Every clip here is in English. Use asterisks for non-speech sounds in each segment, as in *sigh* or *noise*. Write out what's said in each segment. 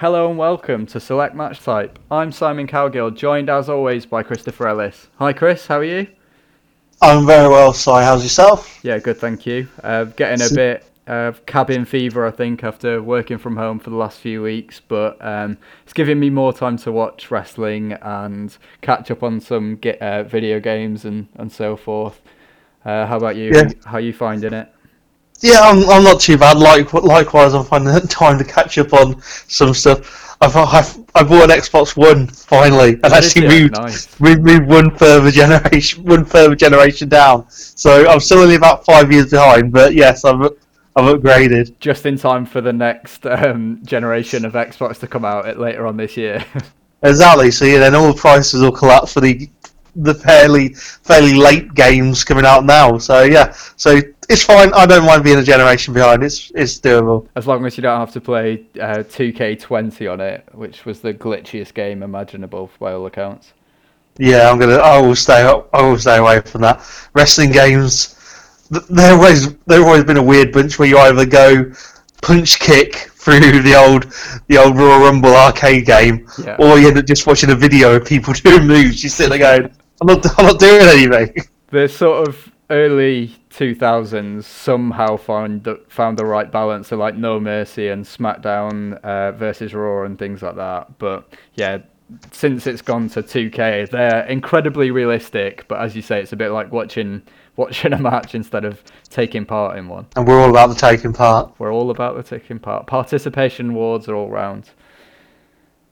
Hello and welcome to Select Match Type. I'm Simon Cowgill, joined as always by Christopher Ellis. Hi Chris, how are you? I'm very well, Si. How's yourself? Yeah, good, thank you. Uh, getting a bit of cabin fever, I think, after working from home for the last few weeks, but um, it's giving me more time to watch wrestling and catch up on some get, uh, video games and, and so forth. Uh, how about you? Yeah. How are you finding it? Yeah, I'm, I'm not too bad. Like likewise, I'm finding *laughs* time to catch up on some stuff. I've I've, I bought an Xbox One finally, and Oh, actually moved Nice. we moved one further generation *laughs* one further generation down. So I'm still only about five years behind, but yes, I've I've upgraded. Just in time for the next um, generation of Xbox to come out later on this year. *laughs* Exactly. So yeah, then all the prices will collapse for the the fairly fairly late games coming out now. So yeah, so it's fine. I don't mind being a generation behind. It's it's doable. As long as you don't have to play uh, 2K20 on it, which was the glitchiest game imaginable by all accounts. Yeah, I'm gonna. I will stay. I will stay away from that. Wrestling games. They're always they've always been a weird bunch where you either go punch kick through the old the old Royal Rumble arcade game, Yeah. or you end up just watching a video of people *laughs* doing moves. You sit there going, I'm not I'm not doing anything. The sort of early 2000s somehow found the, found the right balance of like No Mercy and SmackDown uh, versus Raw and things like that. But yeah, since it's gone to 2K, they're incredibly realistic. But as you say, it's a bit like watching watching a match instead of taking part in one. And we're all about the taking part. We're all about the taking part. Participation awards are all round.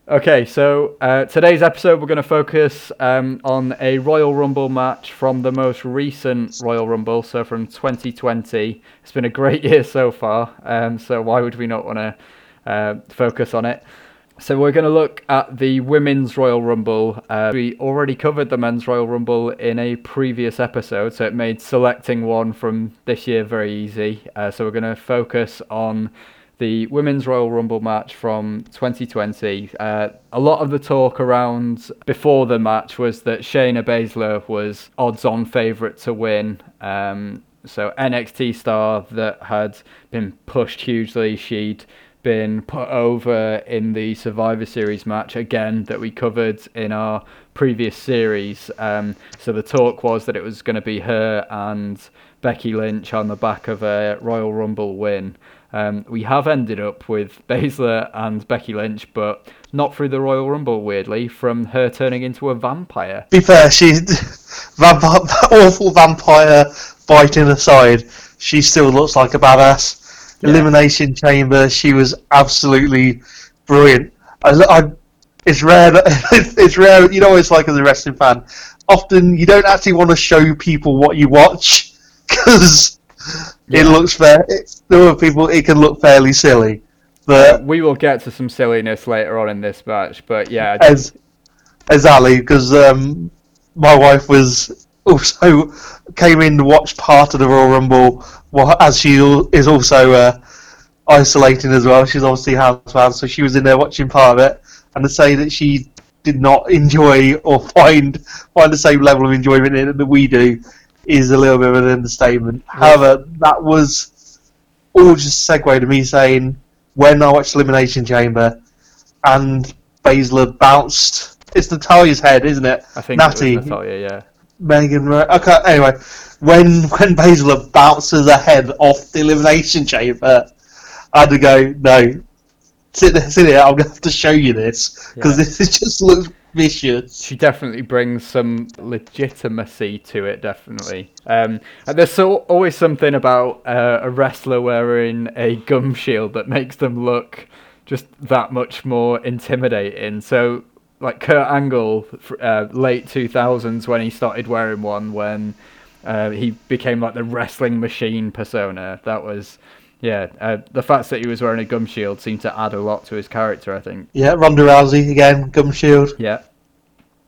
Okay, so uh, today's episode we're going to focus um, on a Royal Rumble match from the most recent Royal Rumble, so from 2020. It's been a great *laughs* year so far, um, so why would we not want to uh, focus on it? So we're going to look at the Women's Royal Rumble. Uh, we already covered the Men's Royal Rumble in a previous episode, so it made selecting one from this year very easy. Uh, so we're going to focus on the Women's Royal Rumble match from 2020. Uh, a lot of the talk around before the match was that Shayna Baszler was odds-on favourite to win. Um, so NXT star that had been pushed hugely. She'd been put over in the Survivor Series match again that we covered in our previous series. Um, so the talk was that it was going to be her and Becky Lynch on the back of a Royal Rumble win. Um, we have ended up with *laughs* Baszler and Becky Lynch, but not through the Royal Rumble, weirdly, from her turning into a vampire. be fair, she *laughs* vampire, *laughs* awful vampire fighting aside, she still looks like a badass. Yeah. Elimination Chamber, she was absolutely brilliant. I, I, it's rare that *laughs* it's rare. You know, it's like as a wrestling fan. Often you don't actually want to show people what you watch *laughs* because Yeah. it looks fair. It's, there are people it can look fairly silly, but We will get to some silliness later on in this match, but yeah, as exactly because um, my wife was also came in to watch part of the Royal Rumble, well, as she is also uh, isolating as well. She's obviously housebound, so she was in there watching part of it, and to say that she did not enjoy or find find the same level of enjoyment in it that we do is a little bit of an understatement. However, that was all just a segue to me saying when I watched Elimination Chamber and Baszler bounced. It's Natalya's head, isn't it? I think Natty. it Natalya, yeah. Megan. Okay. Anyway, when when Baszler bounces her head off the elimination chamber, I had to go. No, sit there, sit there. I'm gonna have to show you this because Yeah. *laughs* this just looks vicious. She definitely brings some legitimacy to it, definitely. Um, and there's so, always something about uh, a wrestler wearing a gum shield that makes them look just that much more intimidating. So, like Kurt Angle, uh, late 2000s when he started wearing one, when uh, he became like the wrestling machine persona. That was, yeah, uh, the fact that he was wearing a gum shield seemed to add a lot to his character, I think. Yeah, Ronda Rousey again, gum shield. Yeah,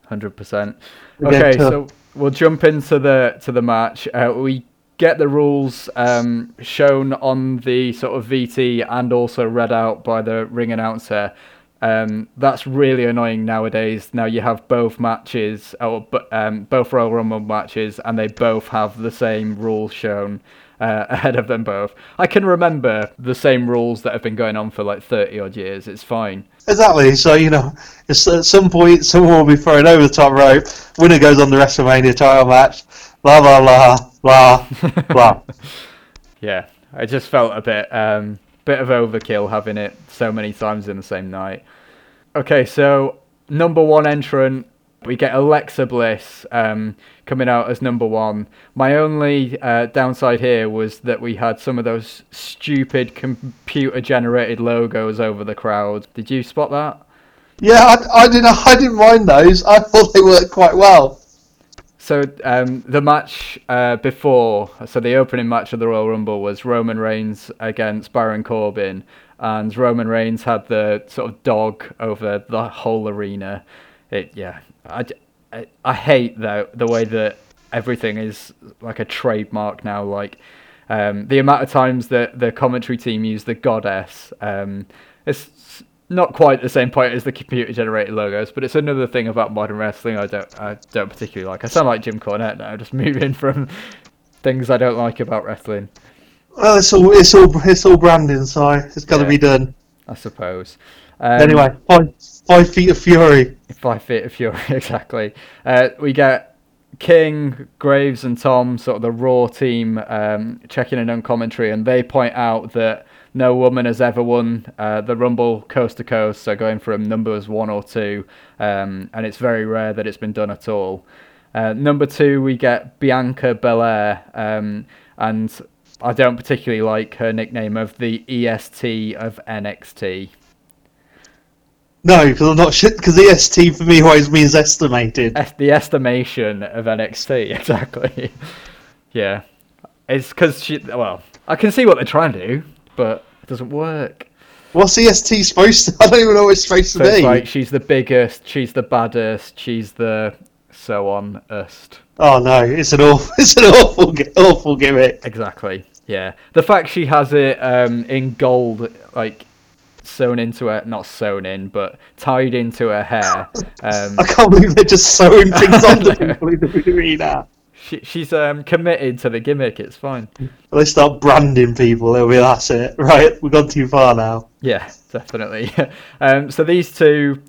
hundred percent. Okay, so we'll jump into the to the match. Uh, we get the rules um, shown on the sort of VT and also read out by the ring announcer. Um, that's really annoying nowadays. Now you have both matches, or um, both Royal Rumble matches, and they both have the same rules shown. uh, *laughs* ahead of them both. I can remember the same rules that have been going on for like 30 odd years. It's fine. Exactly. So you know, it's, at some point, someone will be thrown over the top rope. Winner goes on the WrestleMania title match. Blah blah blah blah blah. *laughs* yeah, I just felt a bit, um, bit of overkill having it so many times in the same night. Okay, so number one entrant we get Alexa Bliss um, coming out as number one. My only uh, downside here was that we had some of those stupid computer generated logos over the crowd. Did you spot that? Yeah, I, I didn't. I didn't mind those. I thought they worked quite well. So um, the match uh, before, so the opening match of the Royal Rumble was Roman Reigns against Baron Corbin, and Roman Reigns had the sort of dog over the whole arena. It yeah, I, I, I hate the the way that everything is like a trademark now. Like um, the amount of times that the commentary team used the goddess. Um, it's not quite the same point as the computer generated logos, but it's another thing about modern wrestling I don't I don't particularly like. I sound like Jim Cornette now, just *laughs* moving from things I don't like about wrestling. Well, it's all it's all it's all branding, so it's got to yeah, be done. I suppose. Um, anyway, five, five feet of fury. Five feet of fury, *laughs* exactly. Uh, we get King, Graves, and Tom, sort of the Raw team, um, checking in on commentary, and they point out that no woman has ever won uh, the Rumble coast to coast, so going from numbers one or two, um, and it's very rare that it's been done at all. Uh, number two, we get Bianca Belair, um, and I don't particularly like her nickname of the EST of NXT. No, because I'm not shit. Because EST for me always means estimated. the estimation of NXT, *laughs* exactly. yeah, it's because she. Well, I can see what they're trying to do, but it doesn't work. What's EST supposed to? *laughs* I don't even know what it's supposed so to be. like she's the biggest, she's the baddest, she's the so on est. Oh no, it's an awful, *laughs* it's an awful, awful gimmick. Exactly. Yeah, the fact she has it um, in gold, like sewn into her, not sewn in, but tied into her hair. Um, *laughs* I can't believe they're just sewing things onto people in the arena. She, she's um, committed to the gimmick. It's fine. When they start branding people, they'll be that's it. *laughs* Right, we've gone too far now. Yeah, definitely. *laughs* um, so these two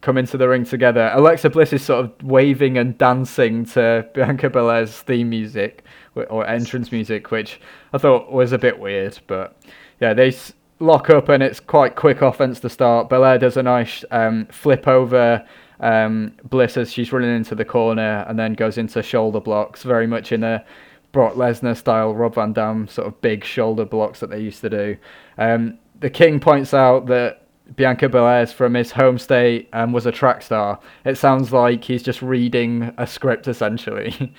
come into the ring together. Alexa Bliss is sort of waving and dancing to Bianca Belair's theme music or entrance music, which I thought was a bit weird. But yeah, they lock up and it's quite quick offense to start. Belair does a nice um, flip over um, Bliss as she's running into the corner and then goes into shoulder blocks, very much in a Brock Lesnar style, Rob Van Dam sort of big shoulder blocks that they used to do. Um, the King points out that Bianca Belair's from his home state and was a track star. It sounds like he's just reading a script essentially.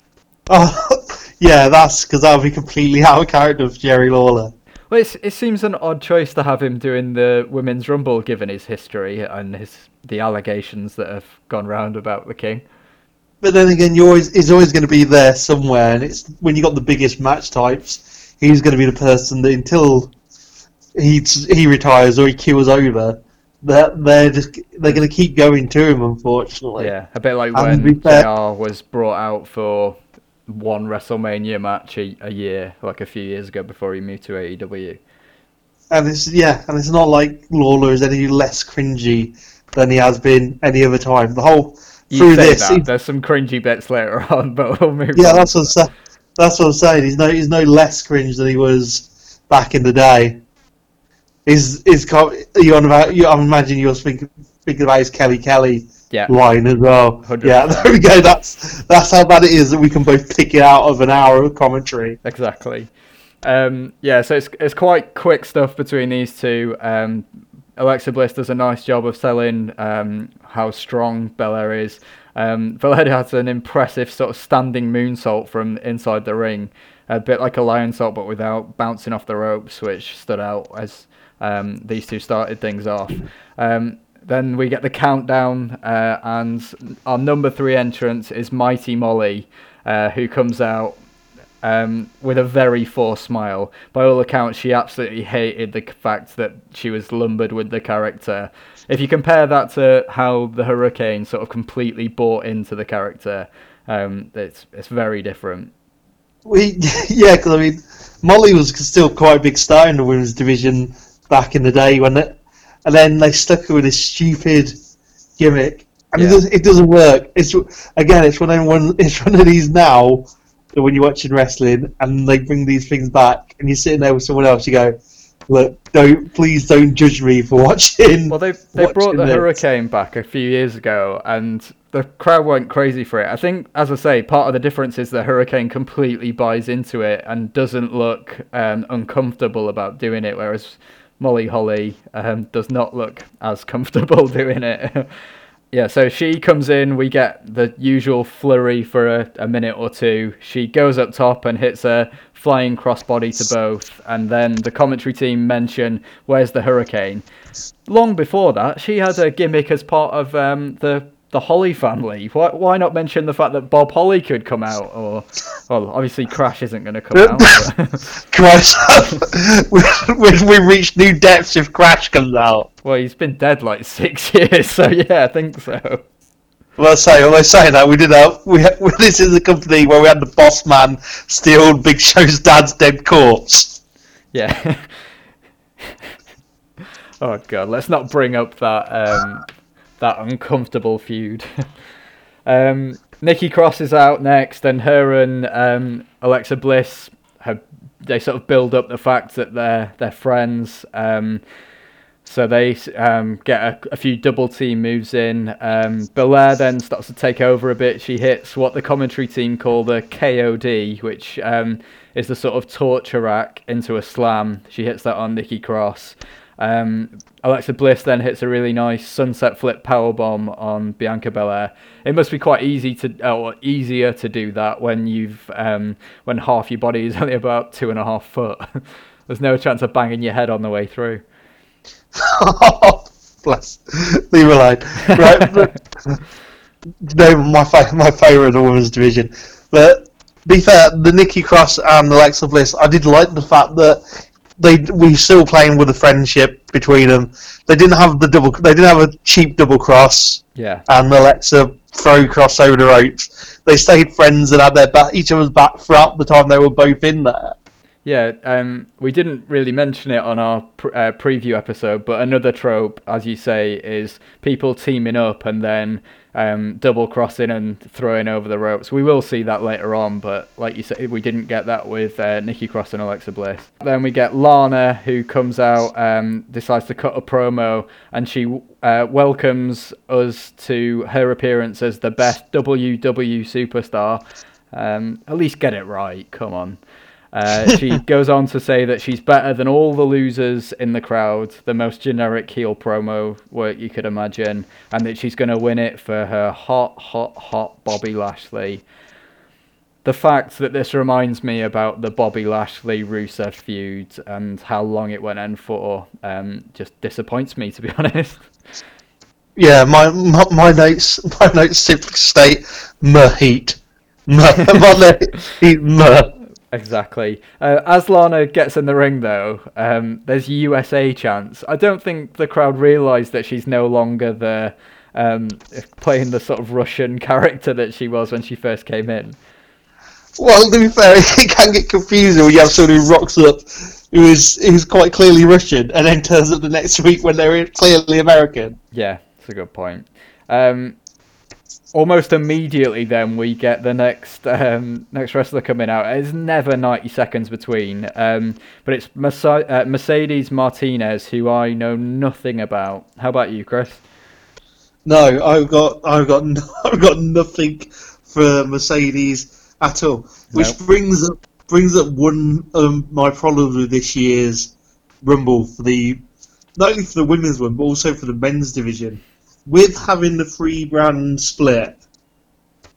*laughs* oh, *laughs* yeah, that's because that would be completely out of character of Jerry Lawler. Well, it seems an odd choice to have him doing the women's rumble, given his history and his the allegations that have gone round about the king. But then again, you always he's always going to be there somewhere, and it's when you got the biggest match types, he's going to be the person that until he he retires or he kills over, that they're just they're going to keep going to him. Unfortunately, yeah, a bit like and when JR was brought out for one WrestleMania match a, a year, like a few years ago before he moved to AEW. And it's yeah, and it's not like Lawler is any less cringy than he has been any other time. The whole you through this, he, there's some cringy bits later on, *laughs* but we'll move. Yeah, on. that's what I'm. That's what I'm saying. He's no, he's no less cringe than he was back in the day. Is is you on about? You, I'm imagining you're thinking, thinking about his Kelly Kelly yeah. line as well. 100%. Yeah, *laughs* there we go. That's that's how bad it is that we can both pick it out of an hour of commentary. Exactly. Um, yeah, so it's it's quite quick stuff between these two. Um, Alexa Bliss does a nice job of selling um, how strong Belair is. Um, Belair has an impressive sort of standing moonsault from inside the ring, a bit like a lionsault but without bouncing off the ropes, which stood out as um, these two started things off. Um, then we get the countdown, uh, and our number three entrance is Mighty Molly, uh, who comes out um, with a very forced smile. By all accounts, she absolutely hated the fact that she was lumbered with the character. If you compare that to how the Hurricane sort of completely bought into the character, um, it's it's very different. We *laughs* yeah, because I mean, Molly was still quite a big star in the women's division back in the day when it, and then they stuck her with this stupid gimmick, and Yeah. it, doesn't, it doesn't work. It's again, it's one of one, *laughs* it's one of these now that when you're watching wrestling and they bring these things back, and you're sitting there with someone else, you go, look, don't please don't judge me for *laughs* watching. Well, they they brought the this." hurricane back a few years ago, and the crowd went crazy for it. I think, as I say, part of the difference is the hurricane completely buys into it and doesn't look um, uncomfortable about doing it, whereas Molly Holly um, does not look as comfortable *laughs* doing it. *laughs* yeah, so she comes in, we get the usual flurry for a, a minute or two. She goes up top and hits a flying crossbody to both, and then the commentary team mention, "Where's the hurricane?" long before that, she had a gimmick as part of um, the the Holly family. Why why not mention the fact that Bob Holly could come out? Or well, obviously Crash isn't going to come out. *laughs* Crash, *laughs* we, we, we reach new depths if Crash comes out. well, he's been dead like six *laughs* years, so yeah, I think so. Well, I say, well, I say that we did that. We, we this is a company where we had the boss man steal Big Show's dad's dead corpse. Yeah. oh god, let's not bring up that um, that uncomfortable feud. *laughs* um, Nikki Cross is out next, and her and um, Alexa Bliss have they sort of build up the fact that they're they're friends. Um, so they um, get a, a few double team moves in. Um, Belair then starts to take over a bit. She hits what the commentary team call the KOD, which um, is the sort of torture rack into a slam. She hits that on Nikki Cross. Um, Alexa Bliss then hits a really nice sunset flip power bomb on Bianca Belair. It must be quite easy to, or easier to do that when you've um, when half your body is *laughs* only about two and a half foot. *laughs* There's no chance of banging your head on the way through. *laughs* Bless. Leave her alone. Right. no, my fa- my favourite women's division. But be fair, the Nikki Cross and the Alexa Bliss, I did like the fact that they we still playing with a friendship between them. They didn't have the double. They didn't have a cheap double cross Yeah. and Alexa throw cross over the ropes. They stayed friends and had their back, each other's back throughout the time they were both in there. Yeah, um, we didn't really mention it on our uh, preview episode, but another trope, as you say, is people teaming up and then um, double crossing and throwing over the ropes. We will see that later on, but like you said, we didn't get that with uh, Nikki Cross and Alexa Bliss. Then we get Lana, who comes out, um, decides to cut a promo, and she uh, welcomes us to her appearance as the best WW superstar. Um, at least get it right, come on. Uh, she *laughs* goes on to say that she's better than all the losers in the crowd, the most generic heel promo work you could imagine, and that she's going to win it for her hot, hot, hot Bobby Lashley. The fact that this reminds me about the Bobby Lashley Rusev feud and how long it went on for um, just disappoints me, to be *laughs* honest. Yeah, my my, my notes my notes simply state "mer heat." Mer, *laughs* my heat, mer. Exactly. Uh, as Lana gets in the ring, though, um, there's USA chants. I don't think the crowd realised that she's no longer the um, playing the sort of Russian *laughs* character that she was when she first came in. Well, to be fair, *laughs* it can get confusing when you have someone who rocks up who is who's quite clearly Russian and then turns up the next *laughs* week when they're clearly American. Yeah, that's a good point. Um, almost immediately, then we get the next um, next wrestler coming out. It's never ninety seconds between, um, but it's Merce- uh, Mercedes Martinez, who I know nothing about. How about you, Chris? No, I've got I've got no, *laughs* I've got nothing for Mercedes at all, which No. brings up brings up one of my problems with this year's Rumble for the not only for the women's one but also for the men's division. With having the three brand split,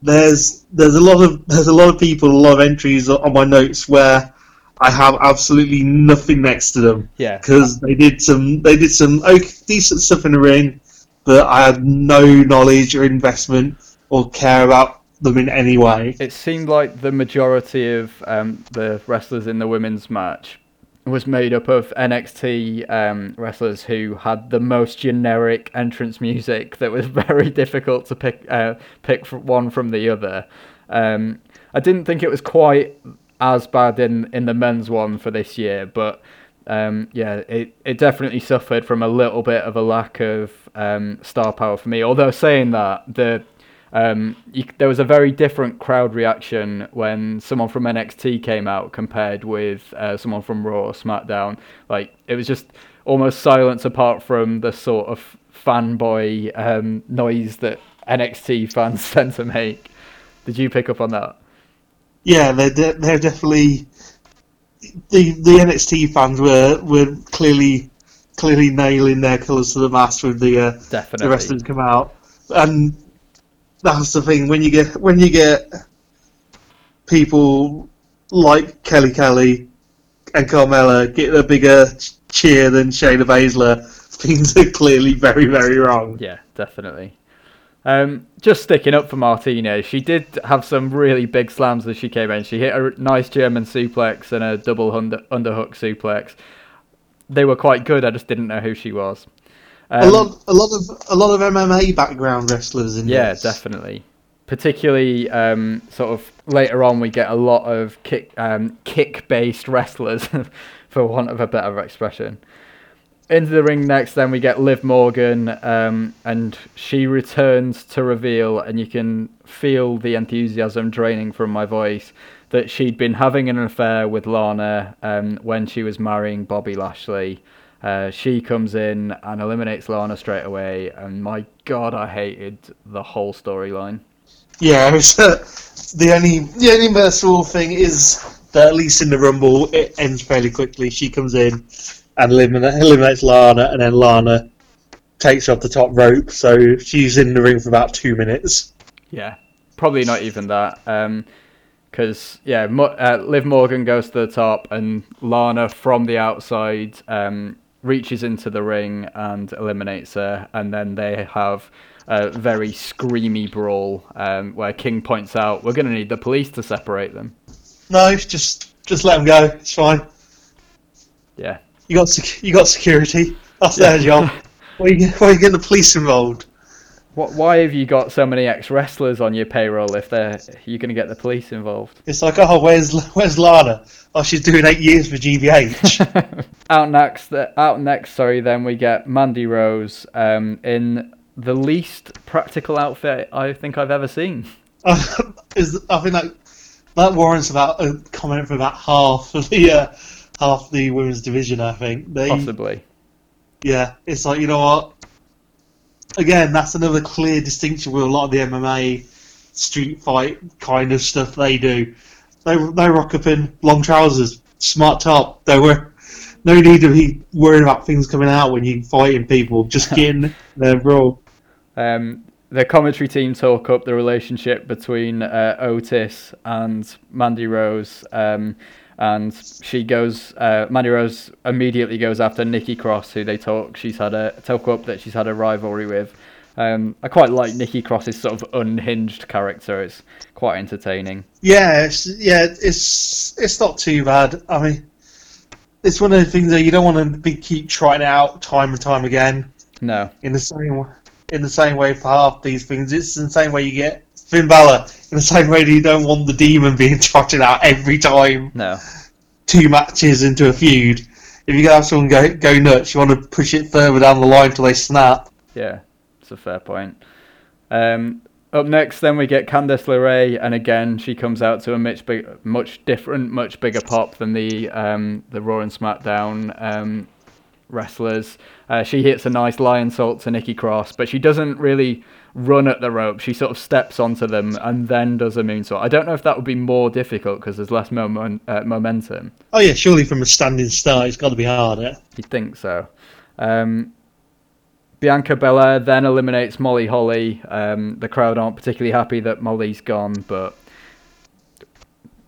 there's there's a lot of there's a lot of people, a lot of entries on my notes where I have absolutely nothing next to them Yeah, because they did some they did some okay, decent stuff in the ring, but I had no knowledge or investment or care about them in any way. It seemed like the majority of um, the wrestlers in the women's match was made up of NXT um, wrestlers who had the most generic entrance music that was *laughs* very difficult to pick uh, pick one from the other. Um, I didn't think it was quite as bad in in the men's one for this year, but um, yeah, it it definitely suffered from a little bit of a lack of um, star power for me. Although saying that, the um, you, there was a very different crowd reaction when someone from NXT came out compared with uh, someone from Raw or SmackDown. Like it was just almost silence apart from the sort of fanboy um, noise that NXT fans *laughs* tend to make. Did you pick up on that? Yeah, they're de- they're definitely the the NXT fans were were clearly clearly nailing their colours to the mast with the uh, the wrestlers come out, and that's the thing when you get when you get people like Kelly Kelly and Carmella get a bigger cheer than Shayna Baszler, *laughs* things are clearly very very wrong. Yeah, definitely. Um, just sticking up for Martinez, she did have some really big slams as she came in. She hit a nice German suplex and a double under, underhook suplex. They were quite good. I just didn't know who she was. Um, a lot a lot of a lot of MMA background wrestlers in Yeah, this. definitely. Particularly, um, sort of later on, we get a lot of kick um, kick based wrestlers, *laughs* for want of a better expression. Into the ring next, then we get Liv Morgan, um, and she returns to reveal, and you can feel the enthusiasm draining from my voice that she'd been having an affair with Lana um, when she was marrying Bobby Lashley. Uh, she comes in and eliminates Lana straight away, and my god, I hated the whole storyline. Yeah, uh, the only the only merciful thing is that at least in the Rumble it ends fairly quickly. She comes in and eliminates, eliminates Lana, and then Lana takes off the top rope. So she's in the ring for about two minutes. Yeah, probably not even that. Because yeah, uh, Liv Morgan goes to the top, and Lana from the outside um, reaches into the ring and eliminates her, and then they have a very screamy brawl um, where King points out, "We're going to need the police to separate them." No, just just let them go. It's fine. Yeah, You got sec- you got security. That's Yeah. their job. *laughs* Why are, you, why are you getting the police involved? What? Why have you got so many ex wrestlers on your payroll if they're you're going to get the police involved? It's like, oh, where's where's Lana? Oh, she's doing eight years for GBH. *laughs* out next, uh, out next. Sorry, then we get Mandy Rose um, in the least practical outfit I think I've ever seen. *laughs* is I think that that warrants about a comment for about half of the uh, half the women's division. I think they, Possibly. yeah, it's like you know what. Again, that's another clear distinction with a lot of the MMA street fight kind of stuff they do. They they rock up in long trousers, smart top. They were no need to be worrying about things coming out when you're fighting people. Just *laughs* get in there, bro. Um, the commentary team talk up the relationship between uh, Otis and Mandy Rose, um, and she goes. Uh, Mandy Rose immediately goes after Nikki Cross, who they talk. She's had a talk up that she's had a rivalry with. Um, I quite like Nikki Cross's sort of unhinged character. It's quite entertaining. Yeah, it's, yeah, it's it's not too bad. I mean, it's one of the things that you don't want to be keep trying out time and time again No, in the same in the same way for half these things. It's the same way you get Finn Balor in the same way that you don't want the demon being *laughs* trotted out every time no. two matches into a feud. If you have someone go go nuts, you want to push it further down the line till they snap. Yeah, it's a fair point. Um, up next, then we get Candice LeRae, and again she comes out to a much big, much different, much bigger pop than the um, the Raw and SmackDown um, wrestlers. Uh, she hits a nice lionsault to Nikki Cross, but she doesn't really run at the rope. She sort of steps onto them and then does a moonsault. I don't know if that would be more difficult because there's less moment, uh, momentum. Oh yeah, surely from a standing start, it's got to be harder. You'd think so. Um, Bianca Belair then eliminates Molly Holly. Um, the crowd aren't particularly happy that Molly's gone, but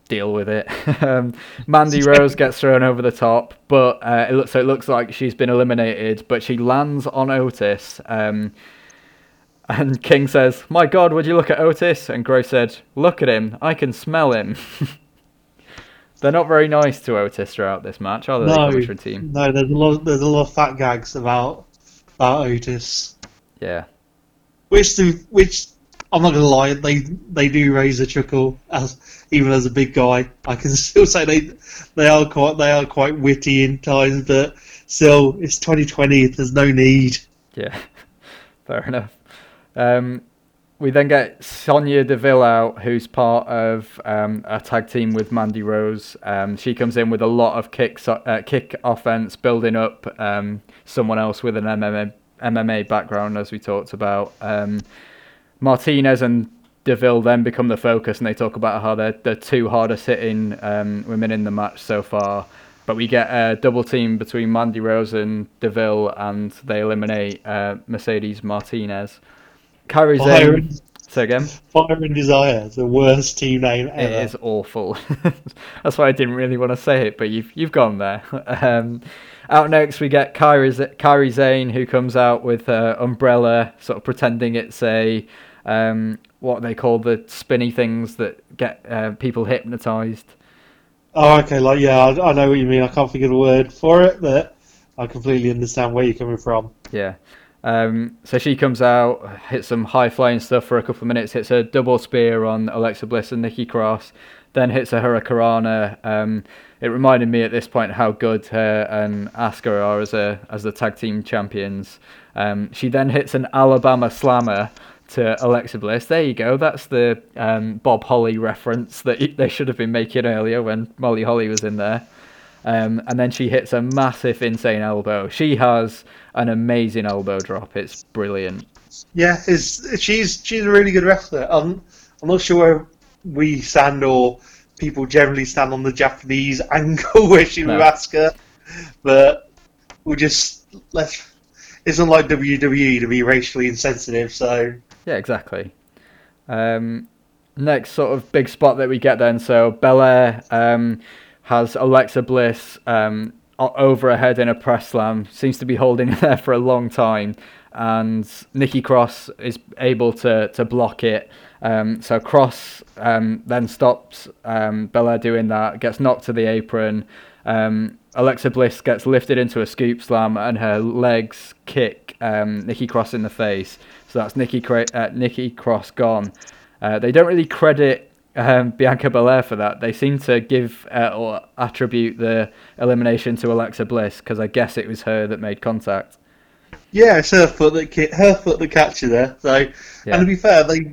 deal with it. *laughs* um, Mandy *laughs* Rose gets thrown over the top, but uh, it looks so it looks like she's been eliminated, but she lands on Otis. Um, and King says, "My God, would you look at Otis?" And Graves said, "Look at him. I can smell him." *laughs* They're not very nice to Otis throughout this match, are they? the No, commentary team. no, there's a lot. There's a lot of fat gags about about Otis. Yeah. Which the which I'm not gonna lie, they they do raise a chuckle as even as a big guy. I can *laughs* still say they they are quite they are quite witty in times, but still, it's 2020. There's no need. Yeah, *laughs* fair enough. Um, we then get Sonya Deville out, who's part of um, a tag team with Mandy Rose. Um, she comes in with a lot of kicks, uh, kick offense, building up um, someone else with an MMA, MMA background, as we talked about. Um, Martinez and Deville then become the focus, and they talk about how they're the two hardest hitting um, women in the match so far. But we get a double team between Mandy Rose and Deville, and they eliminate uh, Mercedes Martinez. Kairi Fire, Sane. Say again. Fire and Desire, the worst team name ever. It is awful. *laughs* That's why I didn't really want to say it, but you've you've gone there. *laughs* Um, out next, we get Kairi, Z- Kairi Zane, who comes out with her umbrella, sort of pretending it's a um, what they call the spinny things that get uh, people hypnotized. Oh, okay, like yeah, I, I know what you mean. I can't think of the word for it, but I completely understand where you're coming from. Yeah. Um, so she comes out, hits some high flying stuff for a couple of minutes, hits a double spear on Alexa Bliss and Nikki Cross, then hits a Hurricanrana. Um, it reminded me at this point how good her and Asuka are as a as the tag team champions. Um, she then hits an Alabama Slammer to Alexa Bliss. There you go. That's the um, Bob Holly reference that they should have been making earlier when Molly Holly was in there. Um, and then she hits a massive, insane elbow. She has an amazing elbow drop. It's brilliant. Yeah, it's, she's she's a really good wrestler. I'm I'm not sure where we stand or people generally stand on the Japanese *laughs* angle where she No. with Asuka, but we'll just let's. It's not like WWE to be racially insensitive, so Yeah, exactly. Um, next sort of big spot that we get then. So Belair um, has Alexa Bliss um, over her head in a press slam. Seems to be holding her *laughs* there for a long time, and Nikki Cross is able to to block it. Um, so Cross um, then stops um, Belair doing that, gets knocked to the apron. Um, Alexa Bliss gets lifted into a scoop slam, and her legs kick um, Nikki Cross in the face. So that's Nikki uh, Nikki Cross gone. Uh, they don't really credit um, Bianca Belair for that. They seem to give uh, or attribute the elimination to Alexa Bliss because I guess it was her that made contact. yeah, it's her foot that ki- her foot that captured her. So, Yeah. and to be fair, they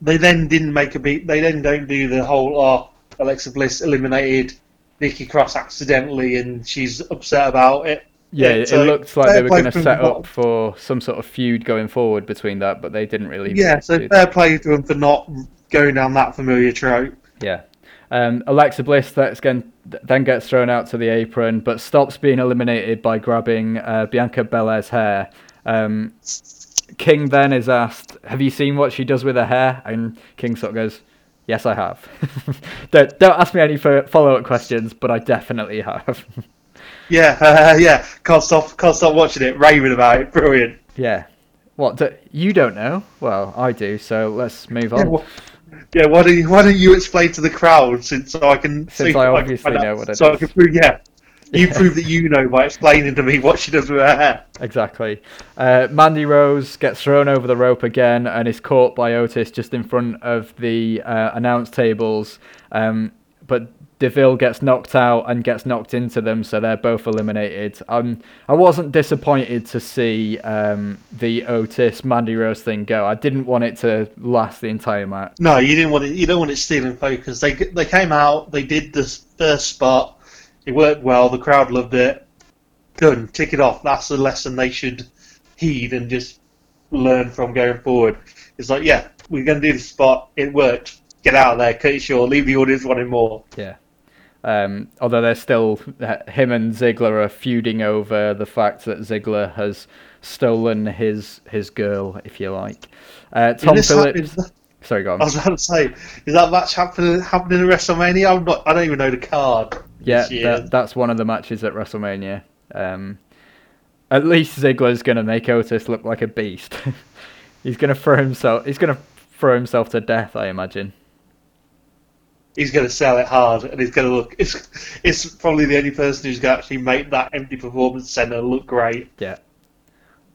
they then didn't make a beat. They then don't do the whole oh Alexa Bliss eliminated Nikki Cross accidentally and she's upset about it. Yeah, Yeah, it so looked like they were going to set up for some sort of feud going forward between that, but they didn't really. Yeah, so that. fair play to them for not going down that familiar trope. Yeah. Um, Alexa Bliss that's again, then gets thrown out to the apron, but stops being eliminated by grabbing uh, Bianca Belair's hair. Um, King then is asked, "Have you seen what she does with her hair?" And King sort of goes, "Yes, I have." *laughs* don't, don't ask me any follow up questions, but I definitely have. *laughs* Yeah, uh, *laughs* yeah. Can't stop, can't stop watching it, raving about it. Brilliant. yeah. What? Do, you don't know? Well, I do. So let's move on. Yeah, well, yeah. Why don't you, why don't you explain to the crowd since so I can Since see- I can obviously find out- know what it so I can prove yeah. You Yeah. prove that you know by explaining to me what she does with her hair. Exactly. Uh, Mandy Rose gets thrown over the rope again and is caught by Otis just in front of the uh, announce tables. Um, but Deville gets knocked out and gets knocked into them, so they're both eliminated. Um, I wasn't disappointed to see um, the Otis Mandy Rose thing go. I didn't want it to last the entire match. No, you didn't want it. You don't want it stealing focus. They they came out. They did the first spot. It worked well. The crowd loved it. Done. Tick it off. That's the lesson they should heed and just learn from going forward. It's like, yeah, we're going to do the spot. It worked. Get out of there. Cut it short. Leave the audience wanting more. Yeah. Um, although they're still, uh, him and Ziggler are feuding over the fact that Ziggler has stolen his his girl, if you like. Uh, Tom Is Phillips. Sorry, go I was about to say, is that match happening happening at WrestleMania? I'm not. I don't even know the card. Yeah, that, that's one of the matches at WrestleMania. Um, at least Ziggler's going to make Otis look like a beast. *laughs* he's going to throw himself. He's going to throw himself to death, I imagine. He's going to sell it hard, and he's going to look. It's it's probably the only person who's going to actually make that empty performance center look great. Yeah.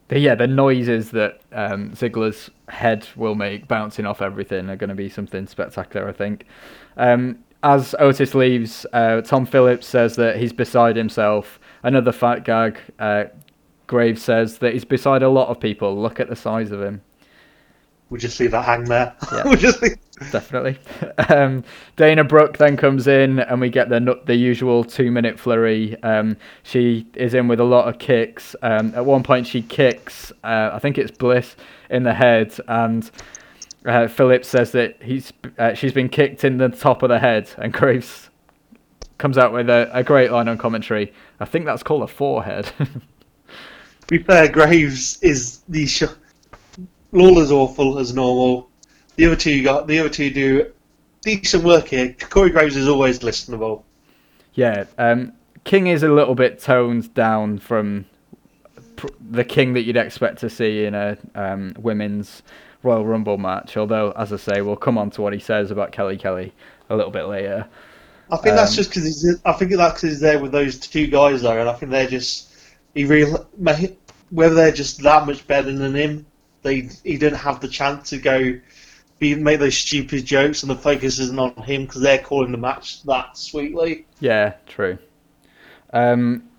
the yeah the noises that um, Ziggler's head will make bouncing off everything are going to be something spectacular. I think. Um, as Otis leaves, uh, Tom Phillips says that he's beside himself. Another fat gag. Uh, Graves says that he's beside a lot of people. Look at the size of him. We'll just leave that hang there. Yeah. *laughs* we'll just. Definitely. *laughs* Um, Dana Brooke then comes in, and we get the the usual two minute flurry. Um, she is in with a lot of kicks. Um, at one point, she kicks, uh, I think it's Bliss, in the head, and uh, Phillips says that he's uh, she's been kicked in the top of the head, and Graves comes out with a, a great line on commentary. I think that's called a forehead. *laughs* To be fair, Graves is the sh- Lawler's awful as normal. The other two got the other two do decent work here. Corey Graves is always listenable. Yeah, um, King is a little bit toned down from pr- the King that you'd expect to see in a um, women's Royal Rumble match. Although, as I say, we'll come on to what he says about Kelly Kelly a little bit later. I think that's Um, just because he's. I think that's because he's there with those two guys though, and I think they're just. He real whether they're just that much better than him. They he didn't have the chance to go. Be, make those stupid jokes, and the focus isn't on him because they're calling the match that sweetly. Yeah, true. Um,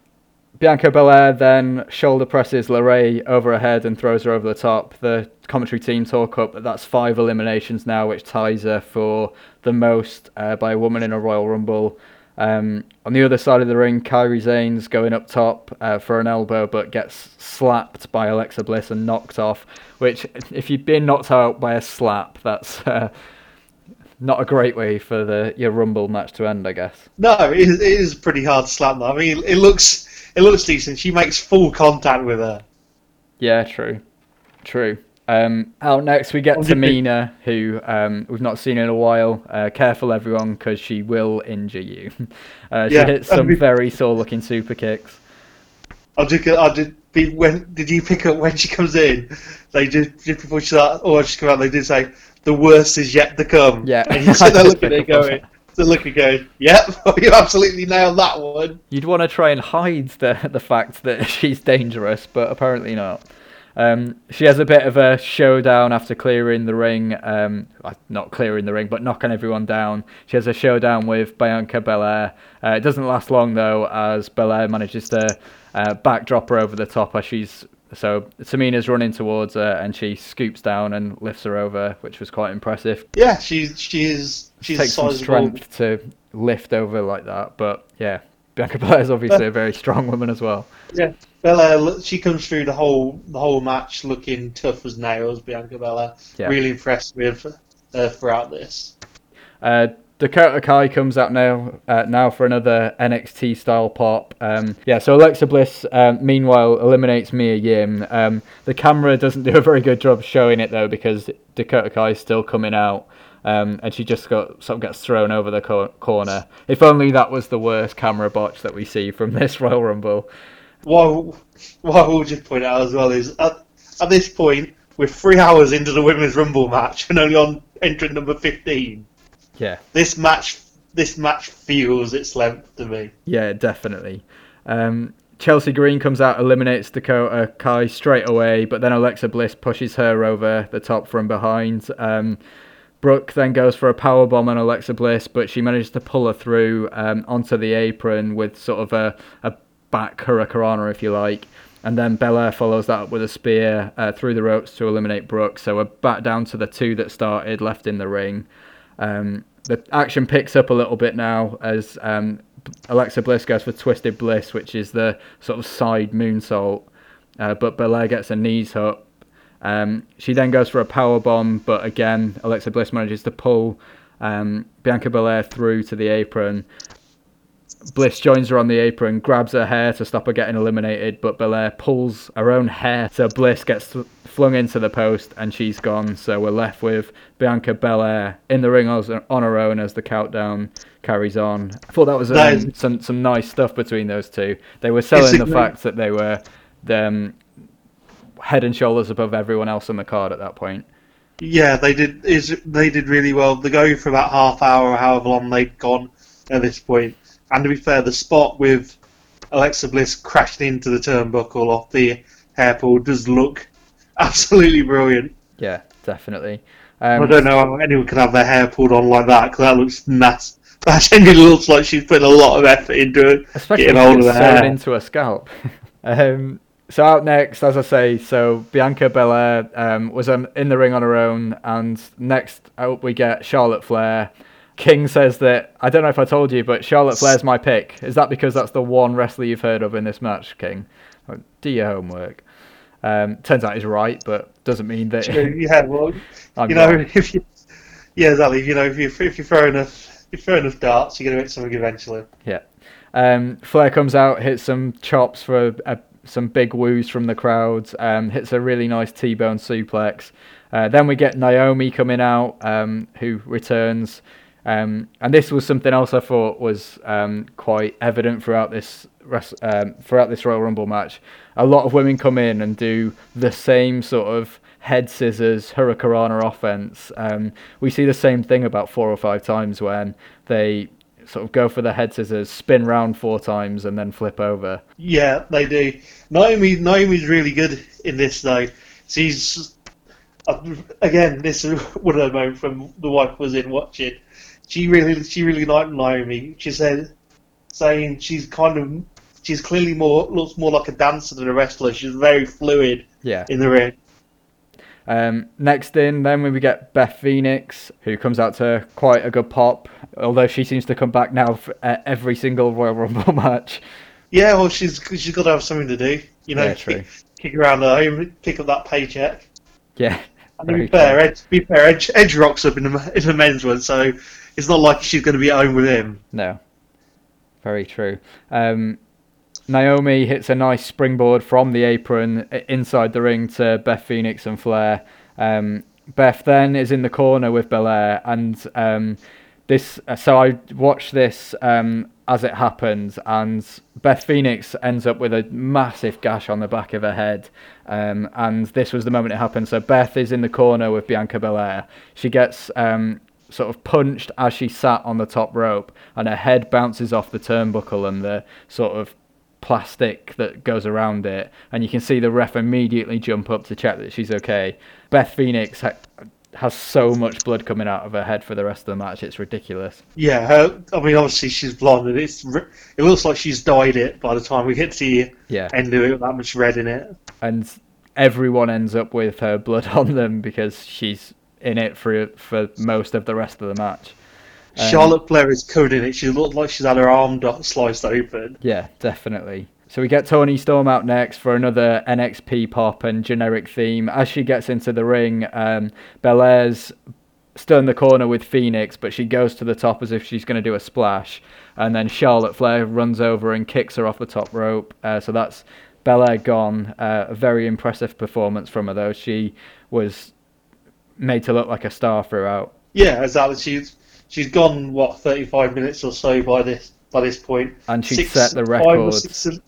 Bianca Belair then shoulder presses LeRae over her head and throws her over the top. The commentary team talk up that that's five eliminations now, which ties her for the most uh, by a woman in a Royal Rumble. Um, on the other side of the ring, Kairi Zane's going up top uh, for an elbow, but gets slapped by Alexa Bliss and knocked off. Which, if you've been knocked out by a slap, that's uh, not a great way for the your Rumble match to end, I guess. No, it is, it is pretty hard to slap though. I mean, it looks it looks decent. She makes full contact with her. Yeah, true, true. Um, out next we get What do you think? Tamina, who um, we've not seen in a while. Uh, careful, everyone, because she will injure you. *laughs* Uh, she Yeah, hits some very sore-looking super kicks. I did. I did. Be, when did you pick up when she comes in? They did just before she start, or she come out. They did say the worst is yet to come. Yeah. and you sit *laughs* there looking at it picked up on going, the look at going, yep, *laughs* you absolutely nailed that one. You'd want to try and hide the the fact that she's dangerous, but apparently not. Um, she has a bit of a showdown after clearing the ring. Um, uh, not clearing the ring, but knocking everyone down. She has a showdown with Bianca Belair. Uh, it doesn't last long though, as Belair manages to uh, backdrop her over the top as she's. So Tamina's running towards her, and she scoops down and lifts her over, which was quite impressive. Yeah, she's she is she's takes some strength to lift over like that, but yeah, Bianca Belair is obviously a very strong woman as well. Yeah, Bella, she comes through the whole the whole match looking tough as nails. Bianca Bella, Yeah. really impressed with uh, throughout this. Uh, Dakota Kai comes out now uh, now for another NXT style pop. Um, yeah, so Alexa Bliss um, meanwhile eliminates Mia Yim. Um, the camera doesn't do a very good job showing it though because Dakota Kai is still coming out. Um, and she just got sort of gets thrown over the cor- corner. If only that was the worst camera botch that we see from *laughs* this Royal Rumble. What what I will just point out as well is at, at this point we're three hours into the women's rumble match and only on entrant number fifteen. Yeah, This match this match feels its length to me. Yeah, definitely. Um, Chelsea Green comes out, eliminates Dakota Kai straight away, but then Alexa Bliss pushes her over the top from behind. Um, Brooke then goes for a power bomb on Alexa Bliss, but she manages to pull her through um, onto the apron with sort of a, a back hurricanrana, if you like. And then Belair follows that up with a spear uh, through the ropes to eliminate Brooke. So we're back down to the two that started left in the ring. Um, the action picks up a little bit now as um, Alexa Bliss goes for Twisted Bliss, which is the sort of side moonsault. Uh, but Belair gets a knees up. Um, she then goes for a power bomb, but again, Alexa Bliss manages to pull um, Bianca Belair through to the apron. Bliss joins her on the apron, grabs her hair to stop her getting eliminated, but Belair pulls her own hair, so Bliss gets flung into the post and she's gone. So we're left with Bianca Belair in the ring on her own as the countdown carries on. I thought that was um, That is- some some nice stuff between those two. They were selling the fact that they were um, head and shoulders above everyone else on the card at that point. Yeah, they did is they did really well. They go for about half hour or however long they've gone at this point. And to be fair, the spot with Alexa Bliss crashing into the turnbuckle off the hair pull does look *laughs* absolutely brilliant. Yeah, definitely. I Um, don't know how anyone can have their hair pulled on like that because that looks nasty. *laughs* That genuinely looks like she's putting a lot of effort into it. especially getting if hold of the hair. into a scalp. *laughs* um, so out next, as I say, so Bianca Belair um, was um, in the ring on her own, and next out we get Charlotte Flair. King says that I don't know if I told you, but Charlotte Flair's my pick. Is that because that's the one wrestler you've heard of in this match, King? Do your homework. Um, turns out he's right, but doesn't mean that yeah, *laughs* well, I'm you know, wrong. if you, yeah, exactly. You know, if you if you throw enough, if you throw enough darts, you're gonna hit something eventually. Yeah. Um, Flair comes out, hits some chops for a, some big woos from the crowd, um, hits a really nice T-bone suplex. Uh, then we get Naomi coming out, um, who returns. Um, and this was something else I thought was um, quite evident throughout this um, throughout this Royal Rumble match. A lot of women come in and do the same sort of head scissors hurricanrana offense. Um, we see the same thing about four or five times when they sort of go for the head scissors, spin round four times, and then flip over. Yeah, they do. Naomi, Naomi's really good in this though. She's uh, again, this is *laughs* one of the moments when the wife was in watching. She really, she really liked Naomi. She said, saying she's kind of, she's clearly more looks more like a dancer than a wrestler. She's very fluid Yeah. in the ring. Um, next in, then we get Beth Phoenix, who comes out to quite a good pop, although she seems to come back now for uh, every single Royal Rumble *laughs* match. Yeah, well, she's she's got to have something to do. You know, Yeah, true. kick, kick around the home, pick up that paycheck. Yeah. And to be fair, Edge, be fair, Edge, Edge rocks up in the *laughs* in the men's one, so it's not like she's going to be at home with him. No. Very true. Um, Naomi hits a nice springboard from the apron inside the ring to Beth Phoenix and Flair. Um, Beth then is in the corner with Belair, and um, this. uh, So I watched this um, as it happened, and Beth Phoenix ends up with a massive gash on the back of her head. Um, and this was the moment it happened. So Beth is in the corner with Bianca Belair. She gets um, sort of punched as she sat on the top rope, and her head bounces off the turnbuckle and the sort of plastic that goes around it, and you can see the ref immediately jump up to check that she's okay. Beth Phoenix ha- has so much blood coming out of her head for the rest of the match; it's ridiculous. Yeah, her, I mean, obviously she's blonde, and it's it looks like she's dyed it by the time we get to the Yeah, end of it with that much red in it. and everyone ends up with her blood *laughs* on them because she's in it for for most of the rest of the match. Um, Charlotte Flair is covered in it. She looks like she's had her arm sliced open. Yeah, definitely. So we get Toni Storm out next for another NXT pop and generic theme. As she gets into the ring, um, Belair's still in the corner with Phoenix, but she goes to the top as if she's going to do a splash. And then Charlotte Flair runs over and kicks her off the top rope. Uh, so that's Belair gone. Uh, a very impressive performance from her, though. She was made to look like a star throughout. Yeah, exactly. She's she's gone what thirty five minutes or so by this by this point. And she set the five or record. six-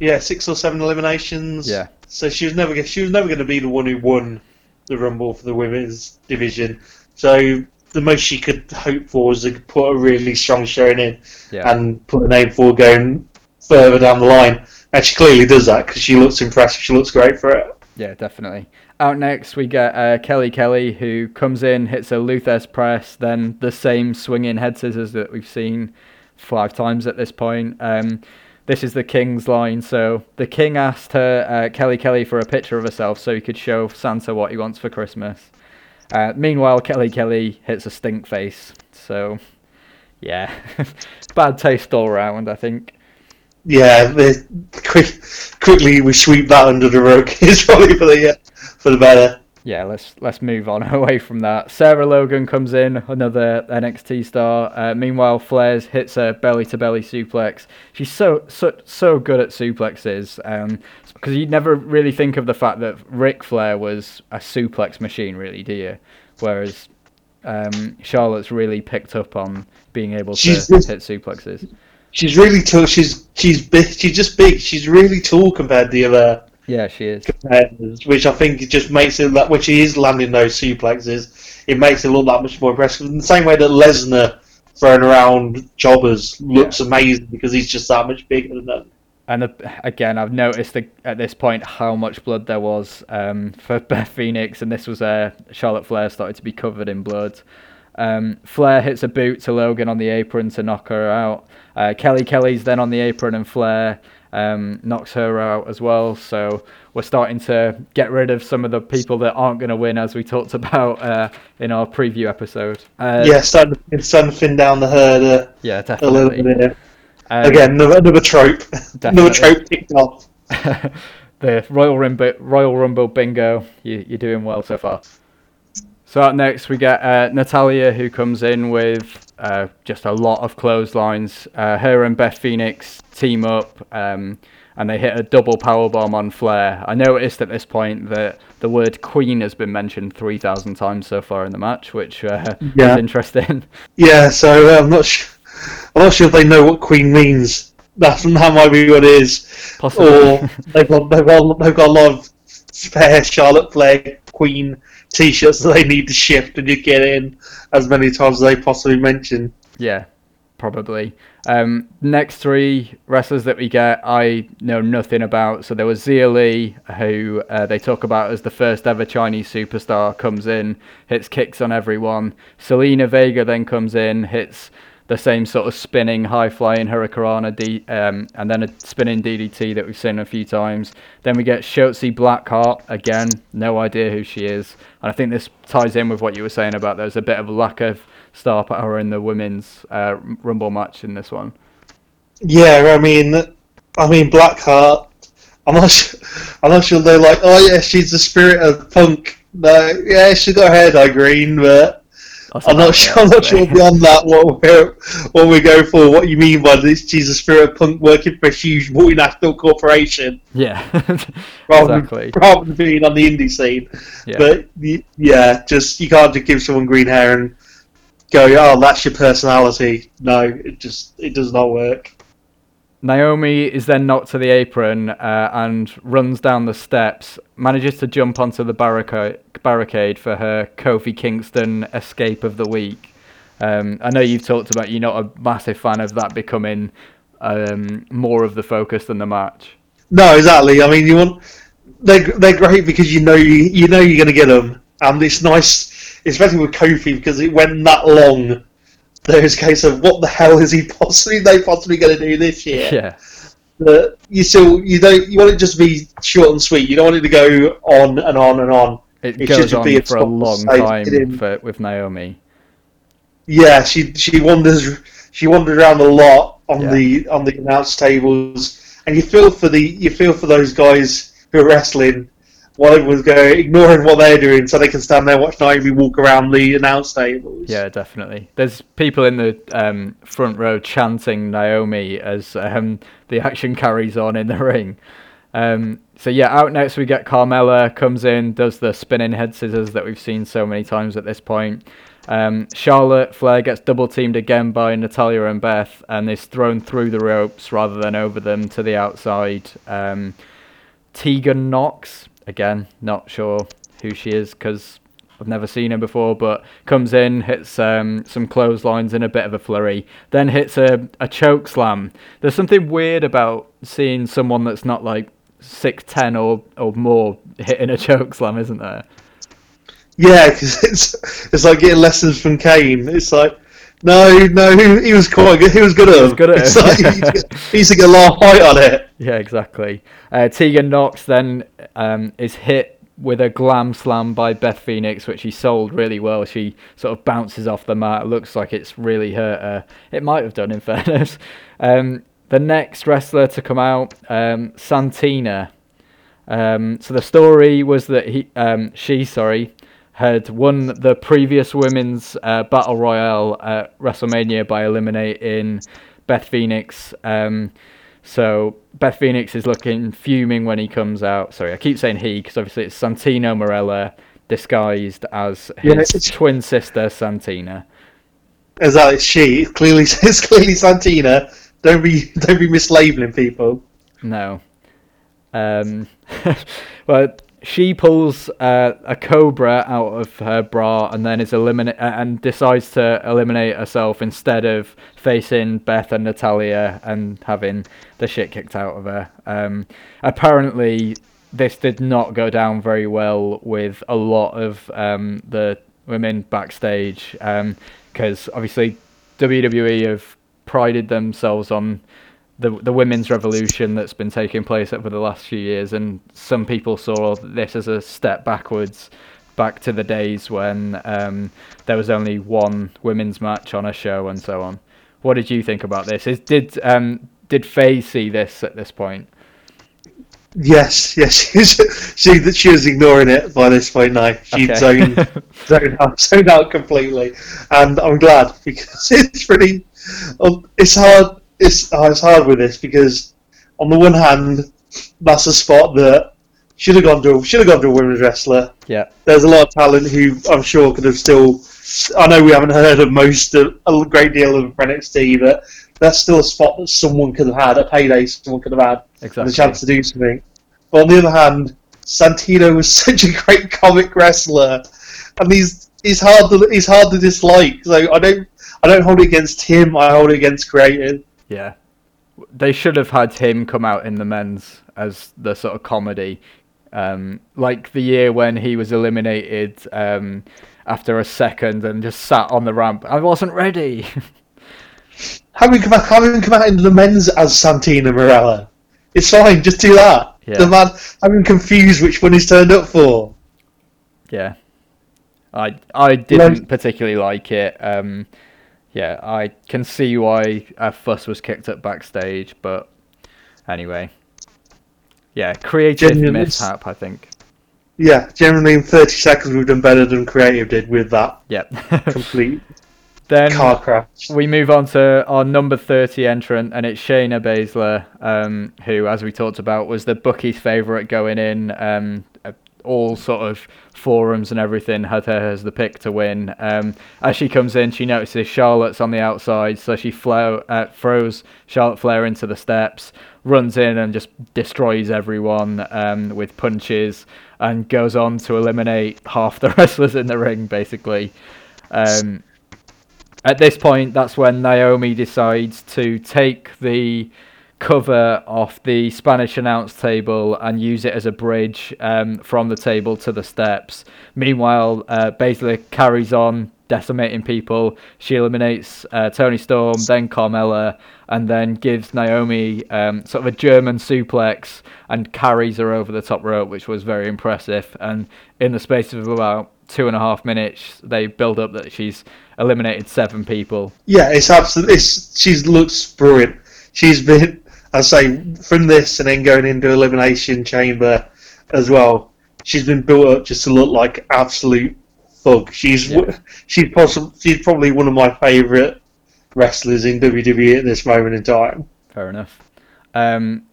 yeah, six or seven eliminations. Yeah. So she was never she was never going to be the one who won the Rumble for the women's division. So the most she could hope for was to put a really strong showing in Yeah. and put a name for going further down the line. And she clearly does that because she looks impressive. She looks great for it. Yeah, definitely. Out next, we get uh, Kelly Kelly, who comes in, hits a Lou Thesz press, then the same swinging head scissors that we've seen five times at this point. Um, this is the King's line. So the King asked her, uh, Kelly Kelly, for a picture of herself so he could show Santa what he wants for Christmas. Uh, meanwhile, Kelly Kelly hits a stink face. So, yeah, *laughs* bad taste all round, I think. Yeah, quick, quickly we sweep that under the rug. It's probably for the for the better. yeah, let's let's move on *laughs* away from that. Sarah Logan comes in, another NXT star. Uh, meanwhile, Flair's hits a belly to belly suplex. She's so so so good at suplexes. Um, because you never really think of the fact that Ric Flair was a suplex machine, really, do you? Whereas um, Charlotte's really picked up on being able to She's hit suplexes. She's really tall. She's she's big. She's just big. She's really tall compared to the other Yeah, she is. which I think just makes it that which she is landing those suplexes, it makes it look that much more impressive. In the same way that Lesnar throwing around jobbers looks amazing because he's just that much bigger than them. and the, again, I've noticed the, at this point how much blood there was um, for *laughs* Beth Phoenix, and this was uh, Charlotte Flair started to be covered in blood. Um, Flair hits a boot to Logan on the apron to knock her out. Uh, Kelly Kelly's then on the apron, and Flair um, knocks her out as well. So we're starting to get rid of some of the people that aren't going to win, as we talked *laughs* about uh, in our preview episode. Uh, yeah, starting, to thin down the herd uh, yeah, a little definitely. bit. Um, Again, another, another trope. *laughs* another trope ticked off. *laughs* the Royal Rumble, Royal Rumble bingo. You, you're doing well so far. So out next we get uh, Natalya, who comes in with uh, just a lot of clotheslines. Uh, her and Beth Phoenix team up, um, and they hit a double power bomb on Flair. I noticed at this point that the word Queen has been mentioned three thousand times so far in the match, which uh, Yeah. is interesting. *laughs* Yeah, so uh, I'm not sure. I'm not sure if they know what Queen means. That's *laughs* that might be what it is. Possibly. Or they've got they've got they've got a lot of spare Charlotte Flair Queen T-shirts that they need to shift, and you get in as many times as they possibly mention. Yeah, probably. Um, next three wrestlers that we get, I know nothing about. So there was Xia Li, who uh, they talk about as the first ever Chinese superstar, comes in, hits kicks on everyone. Zelina Vega then comes in, hits the same sort of spinning, high flying Hurricanrana, D, um, and then a spinning DDT that we've seen a few times. Then we get Shotzi Blackheart again, no idea who she is. And I think this ties in with what you were saying about there's a bit of a lack of star power in the women's uh, Rumble match in this one. Yeah, I mean, I mean Blackheart. I'm not sure. I'm not sure they're like, oh yeah, she's the spirit of punk. No, yeah, she got her head eye green, but I'm not sure. I'm not sure beyond that what we're what we go for. What you mean by this? A spirit punk working for a huge multinational corporation Yeah, *laughs* rather exactly. than, rather than being on the indie scene. Yeah. But yeah, just you can't just give someone green hair and go, oh, that's your personality. No, it just it does not work. Naomi is then knocked to the apron uh, and runs down the steps, manages to jump onto the barricade, barricade for her Kofi Kingston escape of the week. Um, I know you've talked about you're not a massive fan of that becoming um, more of the focus than the match. No, exactly. I mean, you want they're they're great because you know you you know you're going to get them, and it's nice, especially with Kofi because it went that long. There's a case of what the hell is he possibly they possibly going to do this year? *laughs* Yeah, But you still you don't you want it just to be short and sweet. You don't want it to go on and on and on. it, It goes on be a for a long time for, with Naomi. Yeah, she she wanders she wandered around a lot on Yeah. the on the announce tables, and you feel for the you feel for those guys who are wrestling while everyone's going ignoring what they're doing, so they can stand there watch Naomi walk around the announce tables. Yeah, definitely. There's people in the um, front row chanting Naomi as um, the action carries on in the ring. Um, so yeah, out next we get Carmella comes in, does the spinning head scissors that we've seen so many times at this point. Um, Charlotte Flair gets double teamed again by Natalya and Beth, and is thrown through the ropes rather than over them to the outside. Um, Tegan Nox again, not sure who she is because I've never seen her before, but comes in, hits um, some clotheslines in a bit of a flurry, then hits a, a choke slam. There's something weird about seeing someone that's not like six ten or or more hitting a *laughs* choke slam, isn't there? Yeah, because it's it's like getting lessons from Kane. It's like. No, no, he, he was quite good. He was good at was it. good at *laughs* like he, he's to get a laugh fight on it. *laughs* Yeah, exactly. Uh, Tegan Nox then um, is hit with a glam slam by Beth Phoenix, which she sold really well. She sort of bounces off the mat. Looks like it's really hurt her. It might have done, in *laughs* fairness. Um, the next wrestler to come out, um, Santina. Um, so the story was that he, um, she, sorry, had won the previous women's uh, battle royale at WrestleMania by eliminating Beth Phoenix. Um, so Beth Phoenix is looking fuming when he comes out. Sorry, I keep saying he because obviously it's Santino Marella disguised as his Yeah, twin sister Santina. As that it's she. It's clearly, *laughs* it's clearly Santina. Don't be, don't be mislabeling people. No. Um, *laughs* well, she pulls uh, a cobra out of her bra and then is eliminate uh, and decides to eliminate herself instead of facing Beth and Natalya and having the shit kicked out of her. Um, apparently, this did not go down very well with a lot of um, the women backstage because obviously WWE have prided themselves on the the women's revolution that's been taking place over the last few years, and some people saw this as a step backwards, back to the days when um, there was only one women's match on a show and so on. What did you think about this? Is, did um, did Faye see this at this point? Yes, yes, *laughs* she that she was ignoring it by this point now. She'd okay. zoned, *laughs* zoned, out, zoned out completely, and I'm glad because *laughs* it's pretty. Um, it's hard. It's oh, it's hard with this because on the one hand, that's a spot that should have gone to should have gone to a women's wrestler. Yeah, there's a lot of talent who I'm sure could have still. I know we haven't heard of most of a great deal of NXT, but that's still a spot that someone could have had, a payday someone could have had, exactly. the chance to do something. But on the other hand, Santino was *laughs* such a great comic wrestler, and he's he's hard to he's hard to dislike. So I don't I don't hold it against him. I hold it against creative. Yeah, they should have had him come out in the men's as the sort of comedy, um, like the year when he was eliminated um, after a second and just sat on the ramp. I wasn't ready. *laughs* having come out, having come out in the men's as Santina Marella, it's fine. Just do that. Yeah. The man, I'm confused which one he's turned up for. Yeah, I I didn't particularly like it. Um, yeah, I can see why a fuss was kicked up backstage, but anyway, yeah, creative Genuine, mishap, I think. Yeah, generally in 30 seconds we've done better than creative did with that. Yep. complete *laughs* then car crash. We move on to our number 30 entrant, and it's Shayna Baszler, um, who, as we talked about, was the bookie's favourite going in. Um, all sort of forums and everything had her as the pick to win. Um, as she comes in, she notices Charlotte's on the outside, so she flow, uh, throws Charlotte Flair into the steps, runs in and just destroys everyone um, with punches, and goes on to eliminate half the *laughs* wrestlers in the ring, basically. Um, at this point, that's when Naomi decides to take the cover off the Spanish announce table and use it as a bridge um, from the table to the steps. Meanwhile, uh, Baszler carries on decimating people. She eliminates uh, Toni Storm, then Carmella, and then gives Naomi um, sort of a German suplex and carries her over the top rope, which was very impressive. And in the space of about two and a half minutes, they build up that she's eliminated seven people. Yeah, it's absolutely. It's, she looks brilliant. She's been, I say, from this and then going into elimination chamber as well. She's been built up just to look like absolute thug. She's yeah. she's possibly she's probably one of my favourite wrestlers in WWE at this moment in time. Fair enough. Um,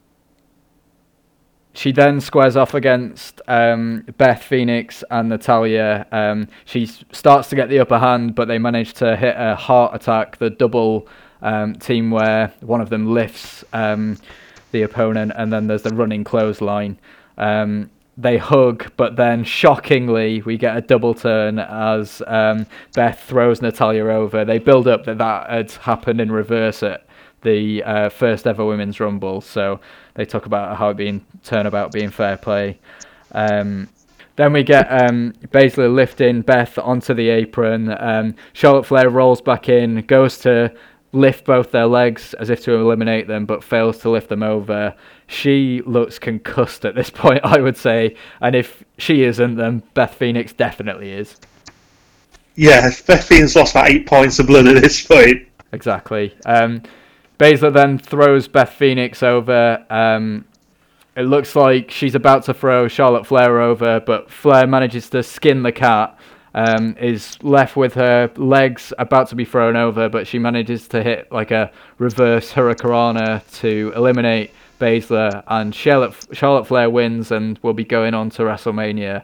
she then squares off against um, Beth Phoenix and Natalya. Um, she starts to get the upper hand, but they manage to hit a Hart Attack, the double um, team where one of them lifts um, the opponent, and then there's the running clothesline. Um, they hug, but then shockingly, we get a double turn as um, Beth throws Natalya over. They build up that that had happened in reverse at the uh, first ever women's rumble. So they talk about how it being turnabout being fair play. Um, then we get um, lifting Beth onto the apron. Um, Charlotte Flair rolls back in, goes to lift both their legs as if to eliminate them, but fails to lift them over. She looks concussed at this *laughs* point, I would say. And if she isn't, then Beth Phoenix definitely is. Yeah, Beth Phoenix lost about eight points of blood at this point. Exactly. Um, Baszler then throws Beth Phoenix over. Um, it looks like she's about to throw Charlotte Flair over, but Flair manages to skin the cat. Um, is left with her legs about to be thrown over, but she manages to hit like a reverse hurricanrana to eliminate Baszler, and Charlotte, Charlotte Flair wins and will be going on to WrestleMania.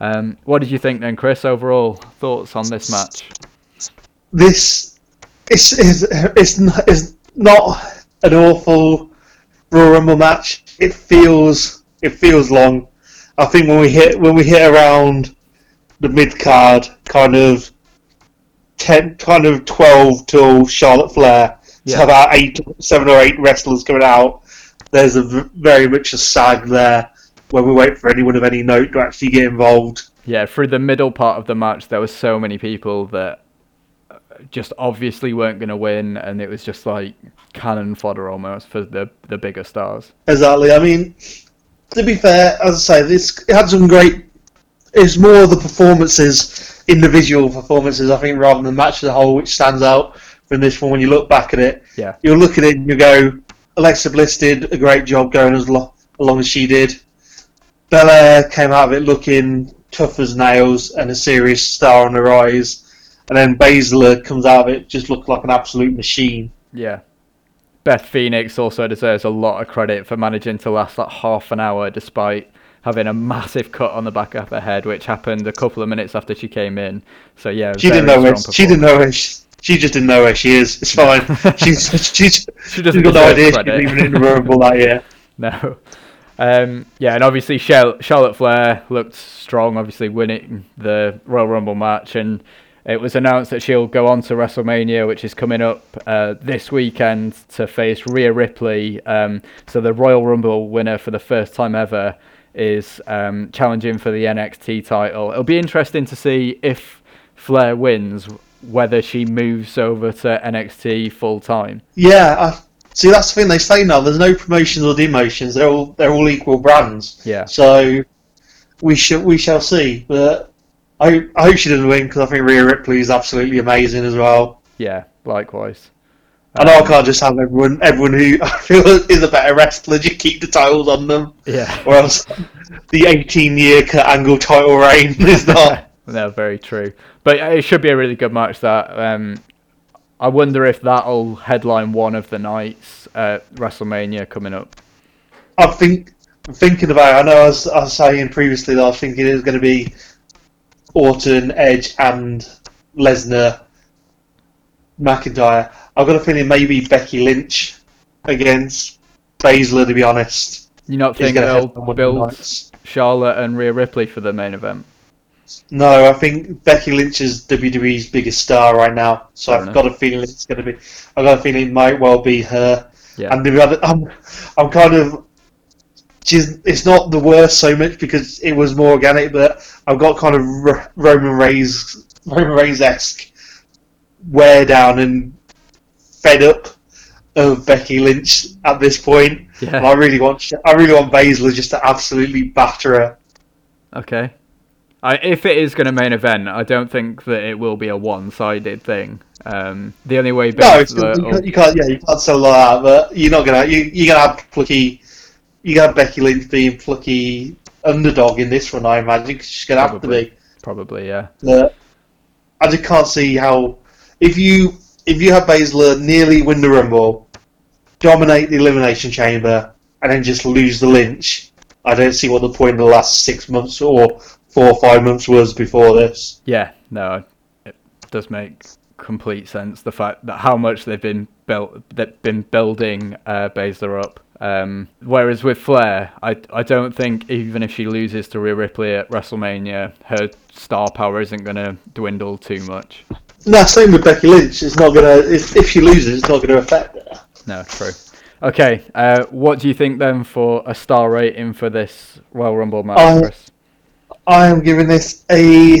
Um, what did you think then, Chris? Overall thoughts on this match? This is is is, is not an awful Royal Rumble match. It feels it feels long. I think when we hit when we hit around the mid card, kind of ten, kind of twelve till Charlotte Flair, Yeah. to about eight, seven or eight wrestlers coming out. There's a v- very much a sag there when we wait for anyone of any note to actually get involved. Yeah, through the middle part of the match, there were so many people that just obviously weren't going to win, and it was just like cannon fodder almost for the the bigger stars. Exactly. I mean, to be fair, as I say, this it had some great. It's more the performances, individual performances, I think, rather than the match as a whole, which stands out from this one. When you look back at it, Yeah. you'll look at it and you go, Alexa Bliss did a great job going as lo- along as she did. Belair came out of it looking tough as nails and a serious star on the rise. And then Baszler comes out of it just looked like an absolute machine. Yeah. Beth Phoenix also deserves a lot of credit for managing to last like half an hour despite having a massive cut on the back of her head, which happened a couple of minutes after she came in. So yeah, She didn't know where she didn't know where she, she just didn't know where she is. It's fine. *laughs* she's she's She doesn't she's got no idea she's even in the Royal Rumble that year. *laughs* No. Um, yeah, and obviously Charlotte Flair looked strong, obviously winning the Royal Rumble match, and it was announced that she'll go on to WrestleMania, which is coming up uh, this weekend, to face Rhea Ripley. Um, so the Royal Rumble winner for the first time ever is um, challenging for the NXT title. It'll be interesting to see if Flair wins, whether she moves over to NXT full time. Yeah, I, see that's the thing they say now. There's no promotions or demotions. They're all they're all equal brands. Yeah. So we shall we shall see. But I I hope she doesn't win because I think Rhea Ripley is absolutely amazing as well. Yeah, likewise. I know I can't just have everyone everyone who *laughs* I feel is a better wrestler just keep the titles on them, Yeah. or else the 18 year Kurt Angle title reign *laughs* is not. *laughs* no, very true. But it should be a really good match. That um, I wonder if that'll headline one of the nights at WrestleMania coming up. I think thinking about. It, I know I was, I was saying previously that I was thinking it was going to be Orton, Edge, and Lesnar, McIntyre. I've got a feeling maybe Becky Lynch against Baszler. To be honest, You're not thinking think they'll build nights. Charlotte and Rhea Ripley for the main event? No, I think Becky Lynch is WWE's biggest star right now. So Fair I've enough. got a feeling it's going to be. I've got a feeling it might well be her. Yeah. And the other, I'm, I'm kind of. She's, it's not the worst so much because it was more organic, but I've got kind of Roman Reigns, Roman Reigns esque wear down and fed up of Becky Lynch at this point. And I really want, I really want Baszler just to absolutely batter her. Okay. I, if it is going to main event, I don't think that it will be a one-sided thing. Um, the only way No, it's, you, can't, you can't. Yeah, you can't sell that. But you're not gonna. You, you're gonna have plucky. You gonna have Becky Lynch being plucky underdog in this one, I imagine. 'cause she's gonna have to be. probably, yeah. But I just can't see how. If you if you have Baszler nearly win the Rumble, dominate the Elimination Chamber, and then just lose the Lynch, I don't see what the point of the last six months or four or five months was before this. Yeah, no, it does make complete sense. The fact that how much they've been built, they've been building uh, Baszler up. Um, whereas with Flair, I I don't think even if she loses to Rhea Ripley at WrestleMania, her star power isn't going to dwindle too much. No, same with Becky Lynch. It's not gonna. If, if she loses, it's not gonna affect her. No, true. Okay, uh, what do you think then for a star rating for this Royal Rumble match, Um, Chris? I am giving this a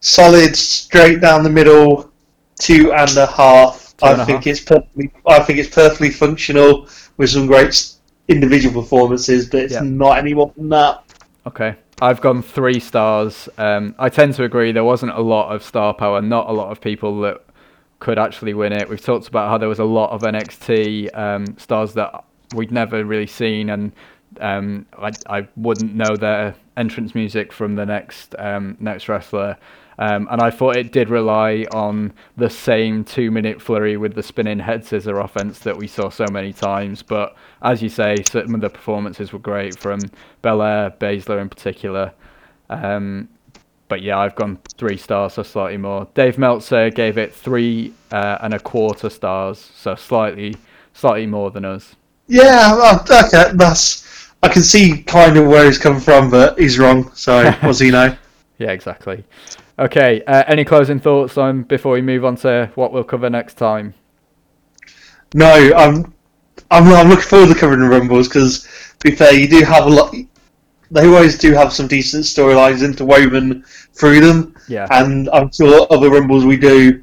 solid, straight down the middle, two and a half. Two I think half. it's perfectly. I think it's perfectly functional with some great individual performances, but it's Yeah. not any more than that. Okay. I've gone three stars. Um, I tend to agree there wasn't a lot of star power, not a lot of people that could actually win it. We've talked about how there was a lot of NXT um, stars that we'd never really seen, and um, I, I wouldn't know their entrance music from the next um, next wrestler. Um, and I thought it did rely on the same two minute flurry with the spinning head scissor offense that we saw so many times. But as you say, some of the performances were great from Belair, Baszler in particular. Um, but yeah, I've gone three stars, so slightly more. Dave Meltzer gave it three uh, and a quarter stars, so slightly, slightly more than us. Yeah, well, okay, that's. I can see kind of where he's come from, but he's wrong. So *laughs* what does he know? Yeah, exactly. Okay, uh, any closing thoughts on before we move on to what we'll cover next time? No, I'm, I'm, I'm looking forward to covering the Rumbles because, to be fair, you do have a lot. They always do have some decent storylines interwoven through them, Yeah. and I'm sure other Rumbles we do,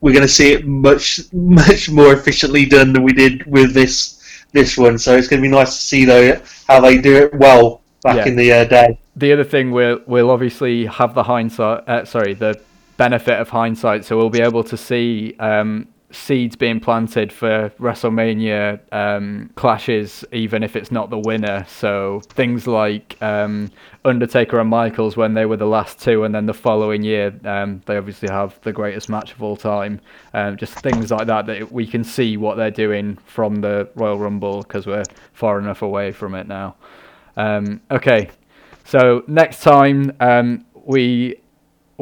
we're going to see it much, *laughs* much more efficiently done than we did with this this one. So it's going to be nice to see though how they do it well back Yeah. in the uh, day. the other thing we'll we'll obviously have the hindsight uh, sorry the benefit of hindsight so we'll be able to see um, seeds being planted for WrestleMania um, clashes even if it's not the winner. So things like um, Undertaker and Michaels when they were the last two and then the following year um, they obviously have the greatest match of all time. Um, just things like that that we can see what they're doing from the Royal Rumble because we're far enough away from it now. Um, okay. So next time um, we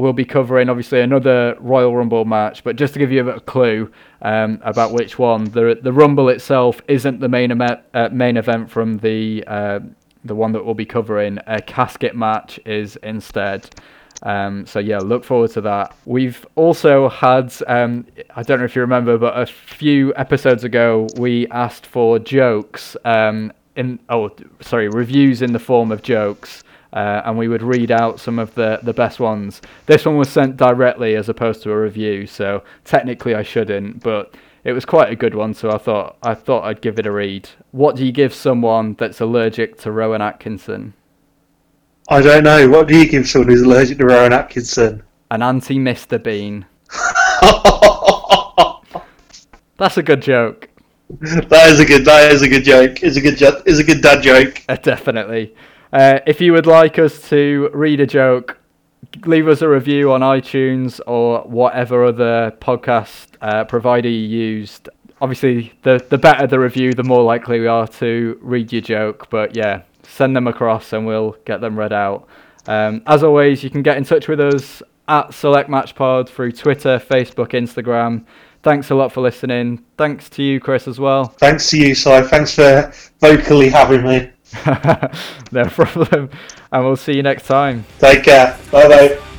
will be covering obviously another Royal Rumble match, but just to give you a of clue um, about which one, the the Rumble itself isn't the main eme- uh, main event from the uh, the one that we'll be covering. A casket match is instead. Um, so yeah, look forward to that. We've also had, um, I don't know if you remember, but a few episodes ago we asked for jokes um, in, oh sorry, reviews in the form of jokes uh, and we would read out some of the, the best ones. This one was sent directly as opposed to a review, so technically I shouldn't, but it was quite a good one, so I thought I thought I'd give it a read. What do you give someone that's allergic to Rowan Atkinson? I don't know. What do you give someone who's allergic to Rowan Atkinson? An anti Mr. Bean. *laughs* That's a good joke. that is a good. That is a good joke. Is a good. Is a good dad joke. Uh, definitely. Uh, if you would like us to read a joke, leave us a review on iTunes or whatever other podcast uh, provider you used. Obviously, the the better the review, the more likely we are to read your joke. But yeah, send them across and we'll get them read out. Um, as always, you can get in touch with us at Select Match Pod through Twitter, Facebook, Instagram. Thanks a lot for listening. Thanks to you, Chris, as well. Thanks to you, Si. Thanks for vocally having me. *laughs* no problem. And we'll see you next time. Take care. Bye bye.